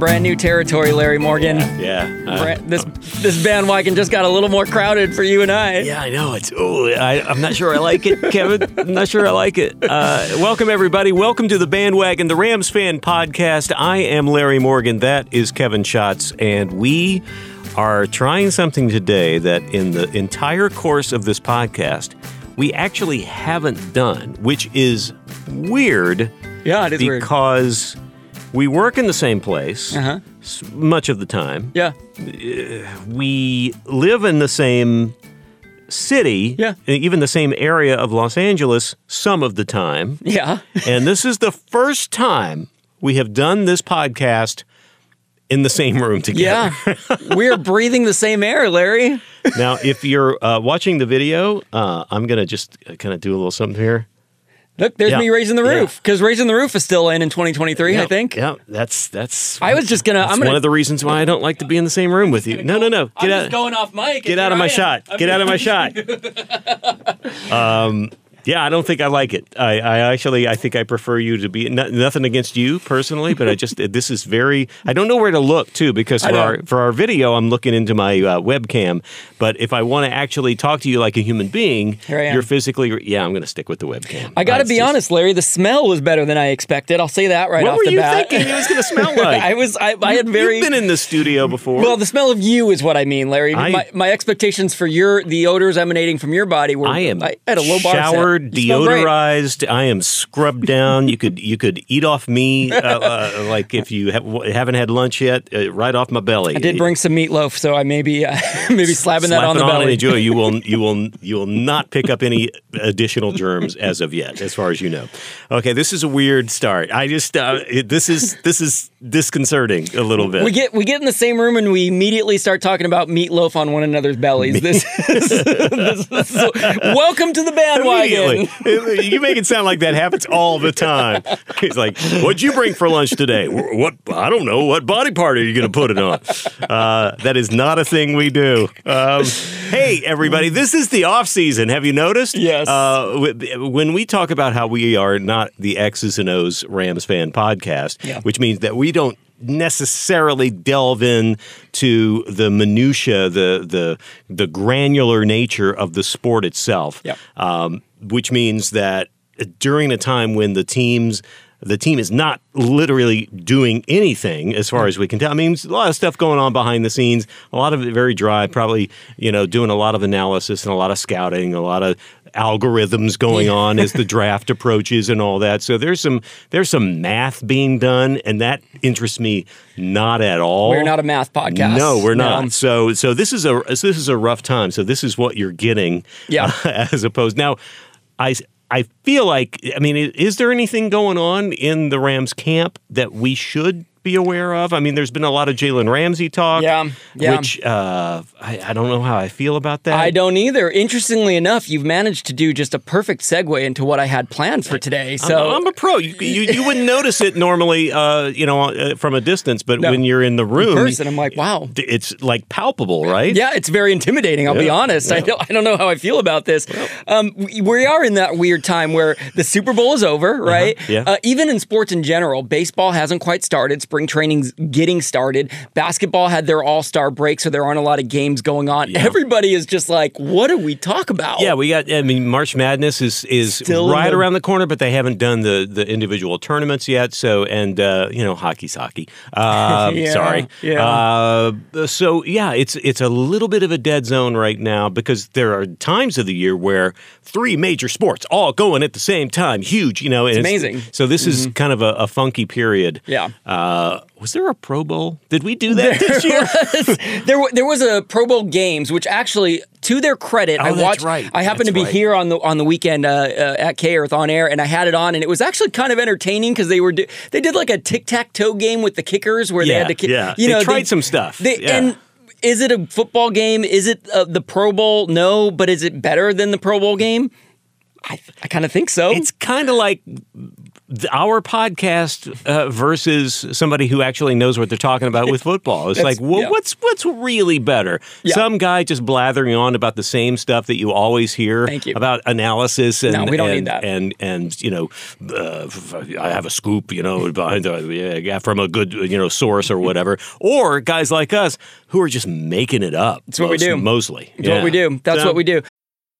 Brand new territory, Larry Morgan. Yeah. uh, Bra- this this bandwagon just got a little more crowded for you and I. yeah, I know. It's. Oh, I, I'm not sure I like it, Kevin. I'm not sure I like it. Uh, welcome, everybody. Welcome to the Bandwagon, the Rams Fan Podcast. I am Larry Morgan. That is Kevin Schatz. And we are trying something today that in the entire course of this podcast, we actually haven't done, which is weird Yeah, it is weird. We work in the same place Uh-huh. much of the time. Yeah. we live in the same city, Yeah. even the same area of Los Angeles some of the time. Yeah. and this is the first time we have done this podcast in the same room together. Yeah. We're breathing the same air, Larry. now, if you're uh, watching the video, uh, I'm going to just kind of do a little something here. Look, there's Yeah. me raising the roof because raising the roof is still in in 2023, I think. Yeah, that's that's. I was just gonna- I'm gonna- one of the reasons why I don't like to be in the same room with you. No, no, no. Get I'm out. just going off mic. Get out of my shot. Get out of my shot. um, yeah, I don't think I like it. I, I actually, I think I prefer you to be no, nothing against you personally, but I just this is very. I don't know where to look too because for our for our video, I'm looking into my uh, webcam. But if I want to actually talk to you like a human being, Here I am. you're physically. Yeah, I'm going to stick with the webcam. I got to be just- honest, Larry. The smell was better than I expected. I'll say that right off the bat. What were you thinking it was going to smell like? I was. I, I had very. You've been in the studio before. well, the smell of you is what I mean, Larry. I- my, my expectations for your the odors emanating from your body were. I am I had a low bar. set. Showered, You smell great. deodorized. I am scrubbed down. You could you could eat off me uh, uh, like if you have, haven't had lunch yet, uh, right off my belly. I did bring some meatloaf, so I may be uh, maybe slapping that on the belly. and enjoy. You will you will you will not pick up any additional germs as of yet, as far as you know. Okay, this is a weird start. I just uh, it, this is this is disconcerting a little bit. We get we get in the same room and we immediately start talking about meatloaf on one another's bellies. This, is, this is- welcome to the bandwagon. Immediately. you make it sound like that happens all the time. He's like, "What'd you bring for lunch today? What? I don't know. What body part are you going to put it on?" Uh, that is not a thing we do. Um, hey, everybody! This is the off season. Have you noticed? Yes. Uh, when we talk about how we are not the X's and O's Rams fan podcast, Yeah. which means that we don't necessarily delve in to the minutia, the the the granular nature of the sport itself. Yep. Um, which means that during a time when the teams the team is not literally doing anything as far as we can tell. I mean, a lot of stuff going on behind the scenes, a lot of it very dry, probably, you know, doing a lot of analysis and a lot of scouting, a lot of algorithms going on as the draft approaches and all that. So there's some there's some math being done and that interests me not at all. We're not a math podcast. No, we're No. not. So so this is a this is a rough time. So this is what you're getting Yeah. Uh, as opposed now I I feel like I mean is there anything going on in the Rams camp that we should be aware of? I mean, there's been a lot of Jalen Ramsey talk. Yeah, yeah. Which uh, I, I don't know how I feel about that. I don't either. Interestingly enough, you've managed to do just a perfect segue into what I had planned for today. So I'm, I'm a pro. You, you, you wouldn't notice it normally, uh, you know, uh, from a distance, but No. when you're in the room, person, I'm like, wow. it's like palpable, right? Yeah, it's very intimidating. I'll be Yeah, honest. I, don't, I don't know how I feel about this. Um, we, we are in that weird time where the Super Bowl is over, right? Uh-huh. yeah. Uh, even in sports in general, baseball hasn't quite started. Spring training's getting started. Basketball had their All Star break, so there aren't a lot of games going on. Everybody is just like, what do we talk about? Yeah, we got. I mean, March Madness is is Still right the- around the corner, but they haven't done the the individual tournaments yet. So, and uh, you know, hockey's hockey. Um, Yeah, sorry. yeah. Uh, so yeah, it's it's a little bit of a dead zone right now because there are times of the year where three major sports all going at the same time, huge. You know, and amazing. So this is kind of a, a funky period. Mm-hmm. Yeah. Uh, was there a Pro Bowl? Did we do that this year? there, there was a Pro Bowl games, which actually, to their credit, Oh, I watched. right. I happened That's to be right. here on the on the weekend uh, uh, at K Earth on air, and I had it on, and it was actually kind of entertaining because they were do- they did like a tic tac toe game with the kickers where they had to, ki- yeah. you They know, tried some stuff. They, Yeah. And is it a football game? Is it uh, the Pro Bowl? No, but is it better than the Pro Bowl game? I, I kind of think so. It's kind of like our podcast uh, versus somebody who actually knows what they're talking about with football. It's like, well, yeah. what's what's really better? Yeah. Some guy just blathering on about the same stuff that you always hear you. about analysis and No, we don't need that. and and you know, uh, I have a scoop, you know, behind uh, yeah, from a good you know source or whatever, or guys like us who are just making it up. That's what we do. Mostly, That's what we do. That's So- what we do.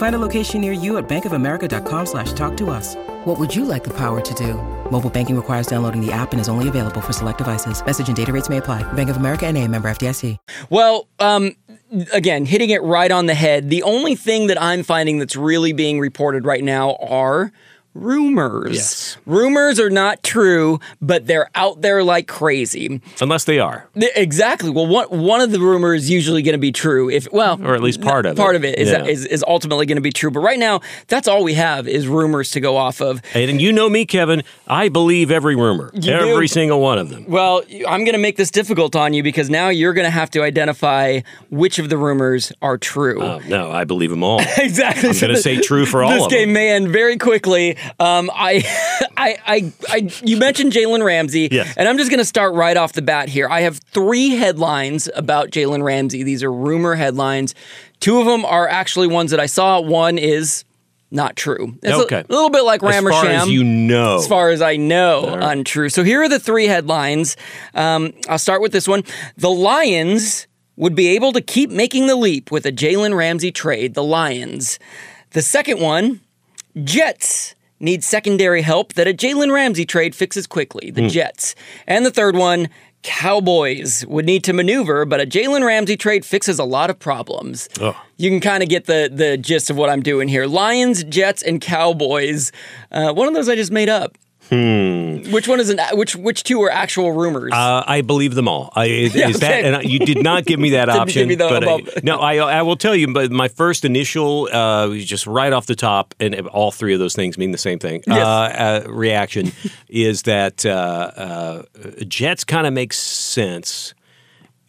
Find a location near you at bankofamerica.com slash talk to us. What would you like the power to do? Mobile banking requires downloading the app and is only available for select devices. Message and data rates may apply. Bank of America and a member FDIC. Well, um, again, hitting it right on the head. The only thing that I'm finding that's really being reported right now are rumors. Yes. Rumors are not true, but they're out there like crazy. unless they are. Exactly. Well, one one of the rumors is usually going to be true. If well, Or at least part of part it. of it is, Yeah. is is ultimately going to be true. But right now, that's all we have is rumors to go off of. And you know me, Kevin. I believe every rumor, You every do? single one of them. Well, I'm going to make this difficult on you because now you're going to have to identify which of the rumors are true. Oh, no, I believe them all. Exactly. I'm going to say true for all this of game them. may end very quickly. Um, I, I, I, I, you mentioned Jalen Ramsey, Yes. and I'm just going to start right off the bat here. I have three headlines about Jalen Ramsey. These are rumor headlines. Two of them are actually ones that I saw. One is not true. It's a- Okay. a, little bit like As Ram or far Sham. as you know. As far as I know, untrue. So here are the three headlines. Um, I'll start with this one. The Lions would be able to keep making the leap with a Jalen Ramsey trade. The Lions. The second one, Jets need secondary help that a Jalen Ramsey trade fixes quickly. The Jets. And the third one, Cowboys would need to maneuver, but a Jalen Ramsey trade fixes a lot of problems. You can kind of get the the gist of what I'm doing here. Lions, Jets, and Cowboys. Uh, one of those I just made up. Which one is an which which two are actual rumors? Uh, I believe them all. I, is Yeah, that and you did not give me that option? me but I- no, I, I will tell you. But my first initial, uh, just right off the top, and all three of those things mean the same thing. Yes. Uh, uh, reaction is that uh, uh, Jets kind of makes sense.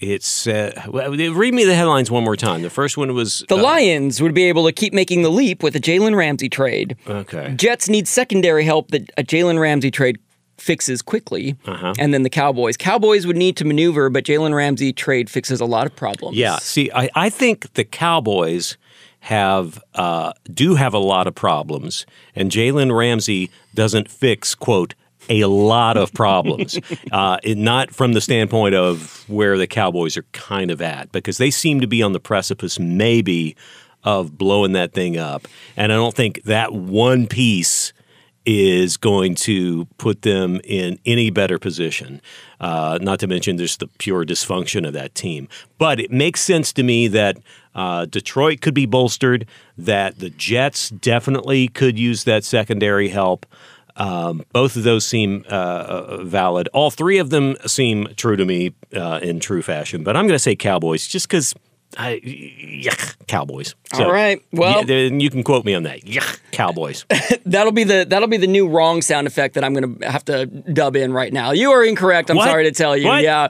It's uh, well, read me the headlines one more time. The first one was the uh, Lions would be able to keep making the leap with a Jalen Ramsey trade. Okay. Jets need secondary help that a Jalen Ramsey trade fixes quickly. Uh-huh. And then the Cowboys. Cowboys would need to maneuver, but Jalen Ramsey trade fixes a lot of problems. Yeah. See, I, I think the Cowboys have uh, do have a lot of problems, and Jalen Ramsey doesn't fix quote a lot of problems. uh, not from the standpoint of where the Cowboys are kind of at, because they seem to be on the precipice, maybe, of blowing that thing up. And I don't think that one piece is going to put them in any better position. Uh, not to mention, just the pure dysfunction of that team. But it makes sense to me that uh, Detroit could be bolstered, that the Jets definitely could use that secondary help. Um, both of those seem uh, uh valid. All three of them seem true to me uh, in true fashion. But I'm going to say Cowboys just because I, yuck, Cowboys. So, All right. Well, yeah, you can quote me on that. Yuck, Cowboys. that'll be the that'll be the new wrong sound effect that I'm going to have to dub in right now. You are incorrect. I'm what? sorry to tell you. What? Yeah.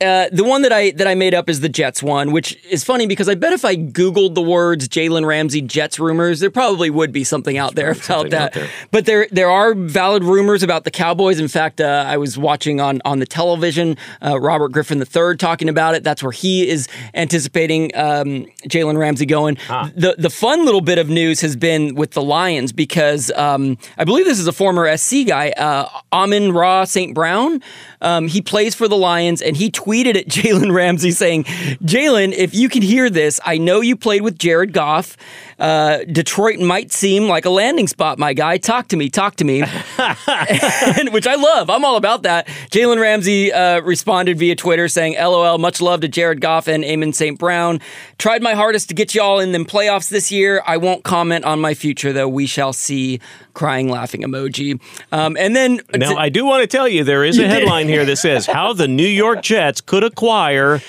Uh, the one that I that I made up is the Jets one, which is funny because I bet if I Googled the words Jalen Ramsey Jets rumors, there probably would be something out there about that. There. But there there are valid rumors about the Cowboys. In fact, uh, I was watching on on the television uh, Robert Griffin III talking about it. That's where he is anticipating anticipating um, Jalen Ramsey going. Ah. The the fun little bit of news has been with the Lions because um, I believe this is a former SC guy, uh, Amon-Ra St. Brown. Um, he plays for the Lions, and he tweeted at Jalen Ramsey saying, "Jalen, if you can hear this, I know you played with Jared Goff." Uh, Detroit might seem like a landing spot, my guy. Talk to me, talk to me. and, which I love. I'm all about that. Jalen Ramsey uh, responded via Twitter saying, LOL, much love to Jared Goff and Amon St. Brown. Tried my hardest to get y'all in them playoffs this year. I won't comment on my future, though. We shall see. Crying, laughing emoji. Um, and then. Now, I do want to tell you there is a headline here that says how the New York Jets could acquire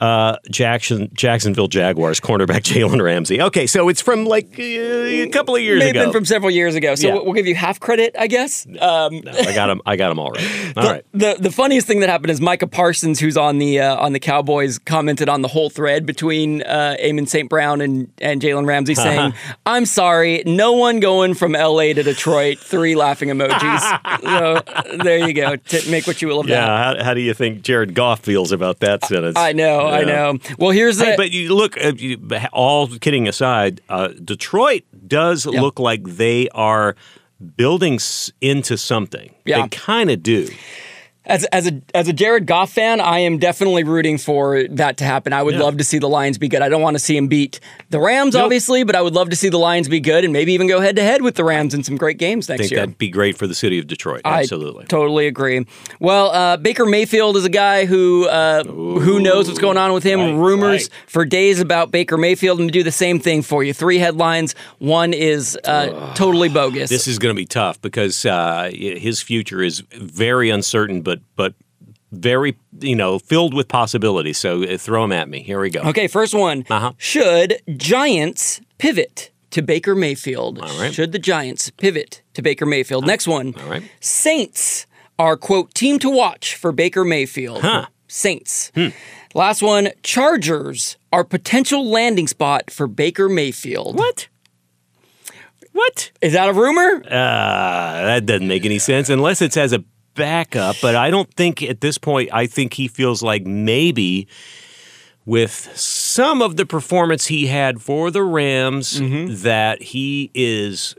uh, Jackson Jacksonville Jaguars cornerback Jalen Ramsey. Okay, so it's from like uh, a couple of years May ago. Have been from several years ago. So yeah. we'll give you half credit, I guess. Um, no, I got him. I got him all right. All the, right. The the funniest thing that happened is Micah Parsons, who's on the uh, on the Cowboys, commented on the whole thread between uh, Amon St. Brown and and Jalen Ramsey, saying, "I'm sorry, no one going from L.A. to Detroit." Three laughing emojis. so there you go. T- make what you will of yeah, that. Yeah. How, how, do you think Jared Goff feels about that sentence? I know. Yeah. I know. Well, here's the. Hey, but you look. Uh, you, all kidding aside, uh, Detroit does yep. look like they are building into something. Yeah. They kind of do as as a as a Jared Goff fan, I am definitely rooting for that to happen. I would yeah. love to see the Lions be good. I don't want to see him beat the Rams, nope. obviously, but I would love to see the Lions be good and maybe even go head to head with the Rams in some great games next I think year. That'd be great for the city of Detroit. Absolutely, I totally agree. Well, uh, Baker Mayfield is a guy who uh, Ooh, who knows what's going on with him. Right, Rumors right. for days about Baker Mayfield, and to do the same thing for you. Three headlines. One is uh, totally bogus. This is going to be tough because uh, his future is very uncertain, but but very, you know, filled with possibilities. So uh, throw them at me. Here we go. Okay, first one. Uh-huh. Should Giants pivot to Baker Mayfield? All right. Should the Giants pivot to Baker Mayfield? Uh, Next one. All right. Saints are, quote, team to watch for Baker Mayfield. Huh. Saints. Hmm. Last one. Chargers are potential landing spot for Baker Mayfield. What? What? Is that a rumor? Uh, that doesn't make any sense unless it's as a backup, but I don't think at this point, I think he feels like maybe with some of the performance he had for the Rams mm-hmm. that he is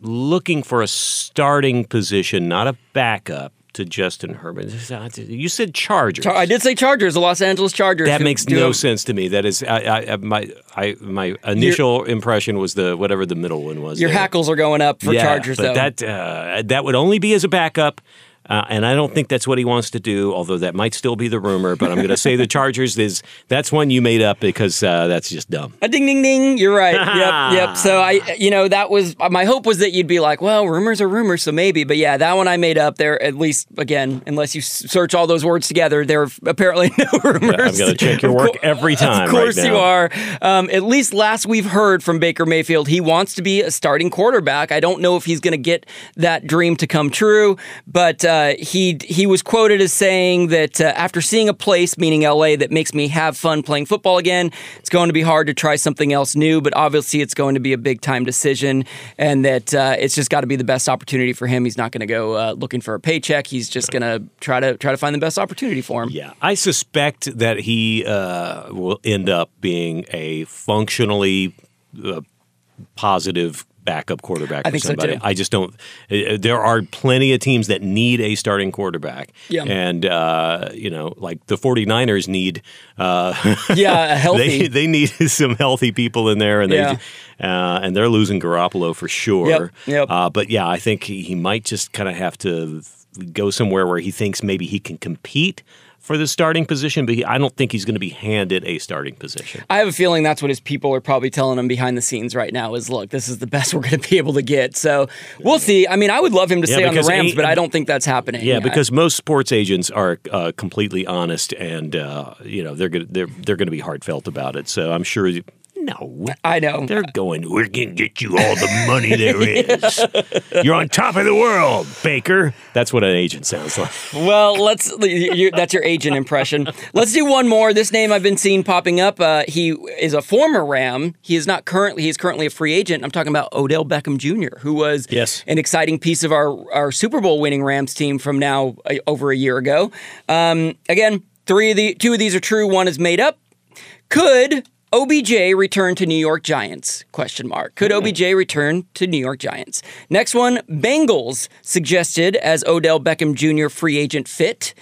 looking for a starting position, not a backup to Justin Herbert. You said Chargers. I did say Chargers, the Los Angeles Chargers. That makes no sense to me. That is, I, I, my I, my initial impression was the whatever the middle one was. Your there. hackles are going up for yeah, Chargers, but though. That uh, that would only be as a backup. Uh, and I don't think that's what he wants to do, although that might still be the rumor. But I'm going to say the Chargers is that's one you made up because uh, that's just dumb. A ding ding ding. You're right. yep, yep. So I, you know, that was my hope was that you'd be like, well, rumors are rumors, so maybe. But yeah, that one I made up. There, at least again, unless you search all those words together, there are apparently no rumors. Yeah, I'm going to check your work every time. Of course right you are. Um, at least last we've heard from Baker Mayfield, he wants to be a starting quarterback. I don't know if he's going to get that dream to come true, but uh, he he was quoted as saying that uh, after seeing a place, meaning LA, that makes me have fun playing football again, it's going to be hard to try something else new, but obviously it's going to be a big time decision, and that uh, it's just got to be the best opportunity for him. He's not going to go uh, looking for a paycheck. He's just going to try to try to find the best opportunity for him. Yeah, I suspect that he uh, will end up being a functionally a positive backup quarterback I for think so, too. I just don't. uh, There are plenty of teams that need a starting quarterback. Yeah. And, uh, you know, like the 49ers need. Uh, Yeah, a healthy. they, they need some healthy people in there, and Yeah. they uh, and they're losing Garoppolo for sure. Yep, yep. Uh, but yeah, I think he, he might just kind of have to go somewhere where he thinks maybe he can compete for the starting position, but he, I don't think he's going to be handed a starting position. I have a feeling that's what his people are probably telling him behind the scenes right now is look, this is the best we're going to be able to get. So we'll see. I mean, I would love him to Yeah, stay on the Rams, a- but I don't think that's happening. Yeah, I- because most sports agents are uh, completely honest, and uh, you know they're gonna they're they're going to be heartfelt about it. So I'm sure. No, I know. they're going. We're going to get you all the money there is. You're on top of the world, Baker. That's what an agent sounds like. Well, let's. You, that's your agent impression. Let's do one more. This name I've been seeing popping up. Uh, he is a former Ram. He is not currently. He's currently a free agent. I'm talking about Odell Beckham Jr., who was Yes. an exciting piece of our our Super Bowl winning Rams team from now uh, over a year ago. Um, again, three of the two of these are true. One is made up. Could OBJ return to New York Giants? Question mark. Could hmm. OBJ return to New York Giants? Next one, Bengals suggested as Odell Beckham Jr. free agent fit.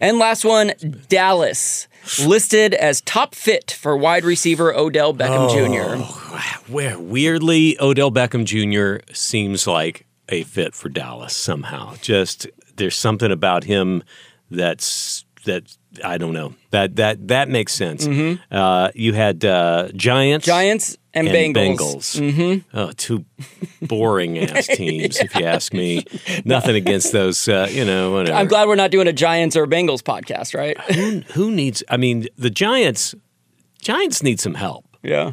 And last one, Dallas listed as top fit for wide receiver Odell Beckham oh. Jr. Where weirdly Odell Beckham Jr. seems like a fit for Dallas somehow. Just there's something about him that's that I don't know that that that makes sense. Uh, you had uh, Giants, Mm-hmm. Giants and, Bengals. Mm-hmm. Oh, two boring ass teams, if you ask me. Nothing against those. Uh, you know, whatever. I'm glad we're not doing a Giants or Bengals podcast, right? Who needs? I mean, the Giants. Giants need some help. yeah.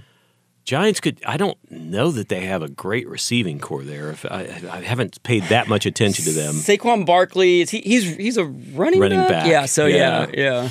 Giants could. I don't know that they have a great receiving corps there. If I, I haven't paid that much attention to them. Saquon Barkley, is he, he's he's a running, Running back, Yeah, so yeah, yeah. yeah.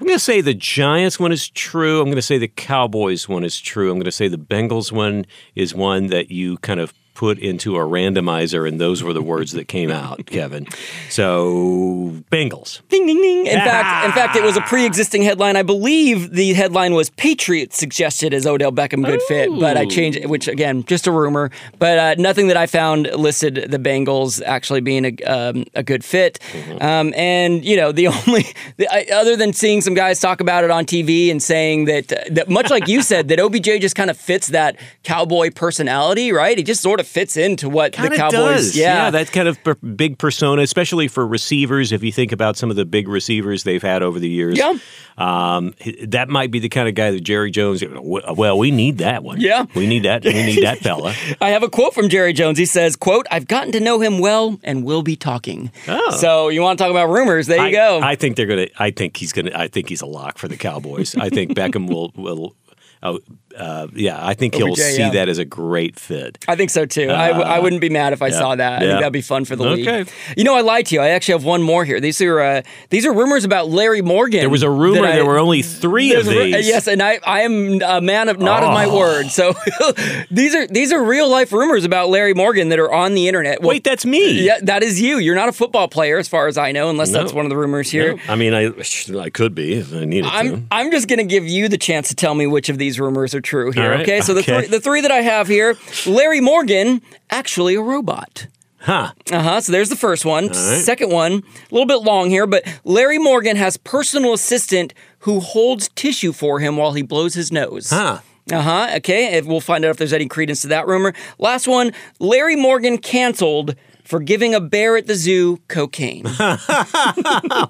I'm going to say the Giants one is true. I'm going to say the Cowboys one is true. I'm going to say the Bengals one is one that you kind of put into a randomizer, and those were the words that came out, Kevin. So Bengals. Ding ding ding. In fact, in fact, it was a pre-existing headline. I believe the headline was Patriots suggested as Odell Beckham good fit, but I changed it, which again, just a rumor. But uh, nothing that I found listed the Bengals actually being a, um, a good fit. Um, and you know, the only the, I, other than seeing some guys talk about it on TV and saying that uh, that much like you said, that OBJ just kind of fits that cowboy personality, right? He just sort of fits into what the Kinda Cowboys. does. Yeah, that kind of per- big persona, especially for receivers. If you think about some of the big receivers they've had over the years, Yeah. um, that might be the kind of guy that Jerry Jones. Well, we need that one. Yeah. we need that. We need that fella. I have a quote from Jerry Jones. He says, "quote I've gotten to know him well, and we'll be talking." Oh. So you want to talk about rumors? There you I, go. I think they're gonna. I think he's gonna. I think he's a lock for the Cowboys. I think Beckham will will. Uh, uh, yeah, I think he'll see yeah. that as a great fit. I think so too. I, w- I wouldn't be mad if I saw that. I think that'd be fun for the Okay. league. You know, I lied to you. I actually have one more here. These are uh, these are rumors about Larry Morgan. There was a rumor I- there were only three of There's a ru- these. Yes, and I, I am a man of not of my Oh. word. So these are these are real life rumors about Larry Morgan that are on the internet. Well, Wait, that's me. yeah, that is you. You're not a football player, as far as I know, unless that's one of the rumors here. I mean, I I could be if I needed to. I'm I'm just gonna give you the chance to tell me which of these rumors are true here. All right, Okay, so the okay. three the three that I have here, Larry Morgan actually a robot. Huh. Uh huh. So there's the first one. right. Second one, a little bit long here, but Larry Morgan has personal assistant who holds tissue for him while he blows his nose. Huh. Uh huh. Okay. We'll find out if there's any credence to that rumor. Last one, Larry Morgan canceled for giving a bear at the zoo cocaine.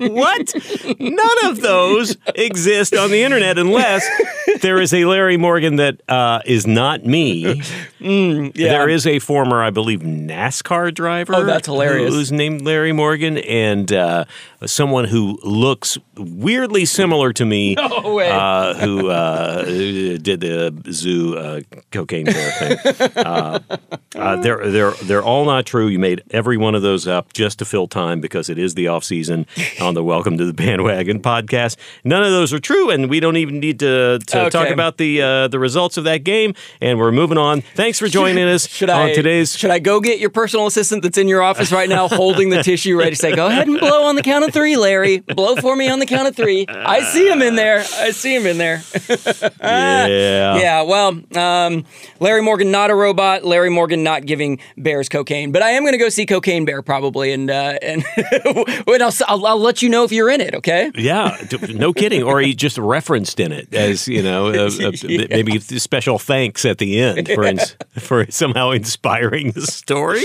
What? None of those exist on the internet unless there is a Larry Morgan that uh, is not me. yeah. There is a former, I believe, NASCAR driver. Oh, that's hilarious. Who's named Larry Morgan, and uh, someone who looks weirdly similar to me. No way. Uh, who uh, did the zoo uh, cocaine bear thing? Uh, uh, they're they're they're all not true. You made every one of those up just to fill time because it is the off season on the Welcome to the Bandwagon podcast. None of those are true, and we don't even need to, to Okay. talk about the uh, the results of that game. And we're moving on. Thanks for joining us Should on I today's. Should I go get your personal assistant that's in your office right now, holding the tissue, ready to say, "Go ahead and blow on the count of three, Larry. Blow for me on the count of three. I see him in there. I see him in there. yeah. Yeah. Well, um, Larry Morgan not a robot. Larry Morgan not giving bears cocaine, but I am going to go see Cocaine Bear probably, and uh, and I'll, I'll I'll let you know if you're in it. Okay. Yeah, no kidding. Or he just referenced in it as you know, a, a, maybe special thanks at the end for ins- for somehow inspiring the story.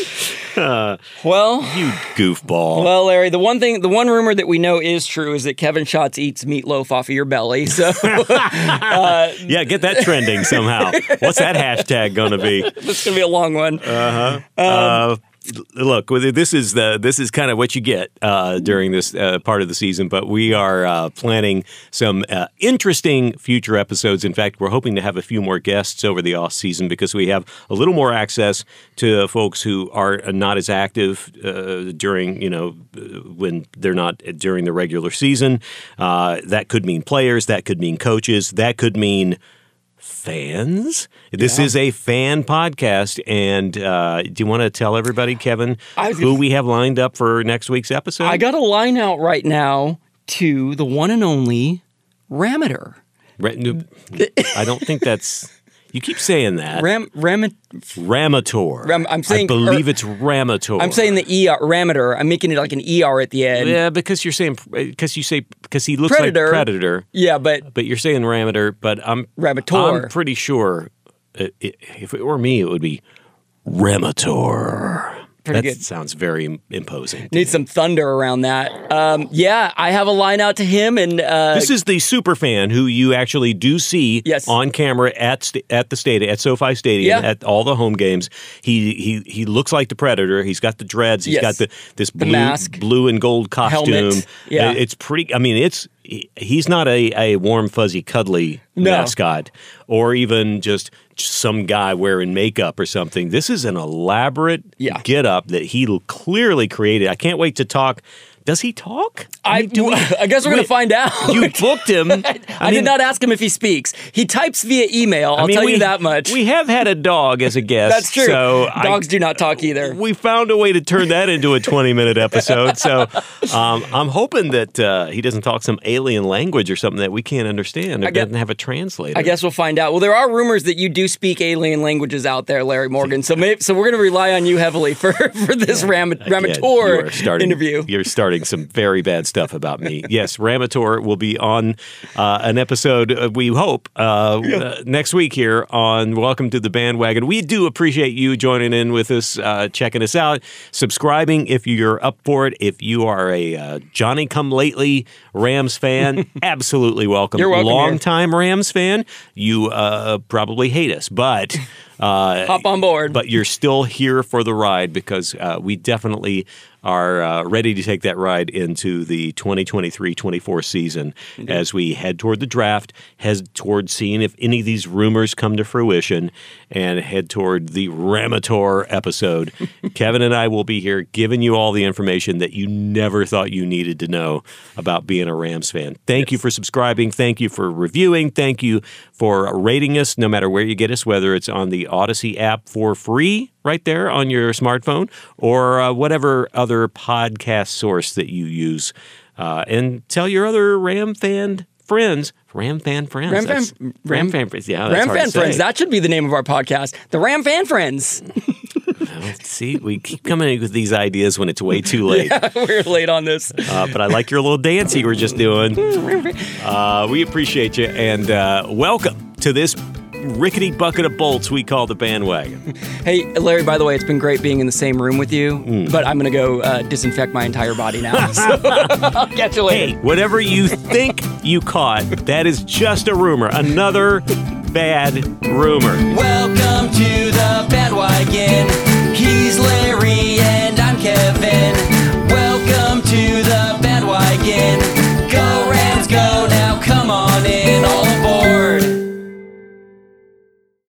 Uh, Well. you goofball. Well, Larry, the one thing, the one rumor that we know is true is that Kevin Schatz eats meatloaf off of your belly. So yeah, get that trending somehow. What's that hashtag going to be? it's gonna be a long one. Uh, look, this is the this is kind of what you get uh, during this uh, part of the season. But we are uh, planning some uh, interesting future episodes. In fact, we're hoping to have a few more guests over the off season because we have a little more access to folks who are not as active uh, during you know uh, when they're not during the regular season. That could mean players. That could mean coaches. That could mean fans. This is a fan podcast, and uh, do you want to tell everybody, Kevin, who gonna- we have lined up for next week's episode? I got a line out right now to the one and only Rameter. Ra- I don't think that's. You keep saying that. Ram Ram. Ramator. Ram- I'm saying- I believe or- it's Ramator. I'm saying the er Ramator. I'm making it like an er at the end. Yeah, because you're saying because you say because he looks Predator. like Predator, Yeah, but but you're saying Ramator. But I'm Ramator. I'm pretty sure uh, i if it were me, it would be Ramator. Pretty that good. sounds very imposing. need some thunder around that. Um, yeah, I have a line out to him, and uh, This is the super fan who you actually do see Yes. on camera at sta- at the stadium at SoFi Stadium Yeah. at all the home games. He he he looks like the Predator. He's got the dreads. He's Yes. got the this blue mask. blue and gold costume. Helmet. Yeah. Uh, it's pretty. I mean, it's he- he's not a, a warm fuzzy cuddly No. mascot or even just some guy wearing makeup or something. This is an elaborate Yeah. get up that he clearly created. I can't wait to talk. Does he talk? I, mean, do we- I guess we're gonna find out. You booked him. I, did not ask him if he speaks. He types via email. I'll I mean, tell we, you that much. We have had a dog as a guest. That's true. So I- Dogs do not talk either. we found a way to turn that into a 20 minute episode. So um, I'm hoping that uh, he doesn't talk some alien language or something that we can't understand or I guess- doesn't have a translator. I guess we'll find out. Well, there are rumors that you do speak alien languages out there, Larry Morgan. So maybe, so we're going to rely on you heavily for for this Ram, Again, you starting, interview. You're starting some very bad stuff about me. yes, Ramator will be on uh, an episode, uh, we hope, uh, uh, next week here on Welcome to the Bandwagon. We do appreciate you joining in with us, uh, checking us out, subscribing if you're up for it. If you are a uh, Johnny come lately Rams fan, absolutely welcome. You're welcome. Long time Rams fan, you uh, probably hate us, but. Uh, Hop on board. but you're still here for the ride because uh, we definitely are uh, ready to take that ride into the 2023-24 season as we head toward the draft, head toward seeing if any of these rumors come to fruition, and head toward the Ramator episode. Kevin and I will be here giving you all the information that you never thought you needed to know about being a Rams fan. Thank you for subscribing. Thank you for reviewing. Thank you for rating us no matter where you get us, whether it's on the Audacy app for free right there on your smartphone or uh, whatever other podcast source that you use. Uh, and tell your other Ram fan friends, Ram fan friends. Ram fan- Ram- Ram fan friends. Yeah, that's Ram Fan Friends. That should be the name of our podcast. The Ram Fan Friends. See, we keep coming with these ideas when it's way too late. We're late on this. Uh, but I like your little dance you were just doing. Uh, we appreciate you and uh, welcome to this rickety bucket of bolts we call the bandwagon. Hey, Larry, by the way, it's been great being in the same room with you, Mm. but I'm going to go uh, disinfect my entire body now. So I'll catch you later. Hey, whatever you think you caught, that is just a rumor. Another bad rumor. Welcome to the bandwagon. He's Larry and I'm Kevin. Welcome to the bandwagon.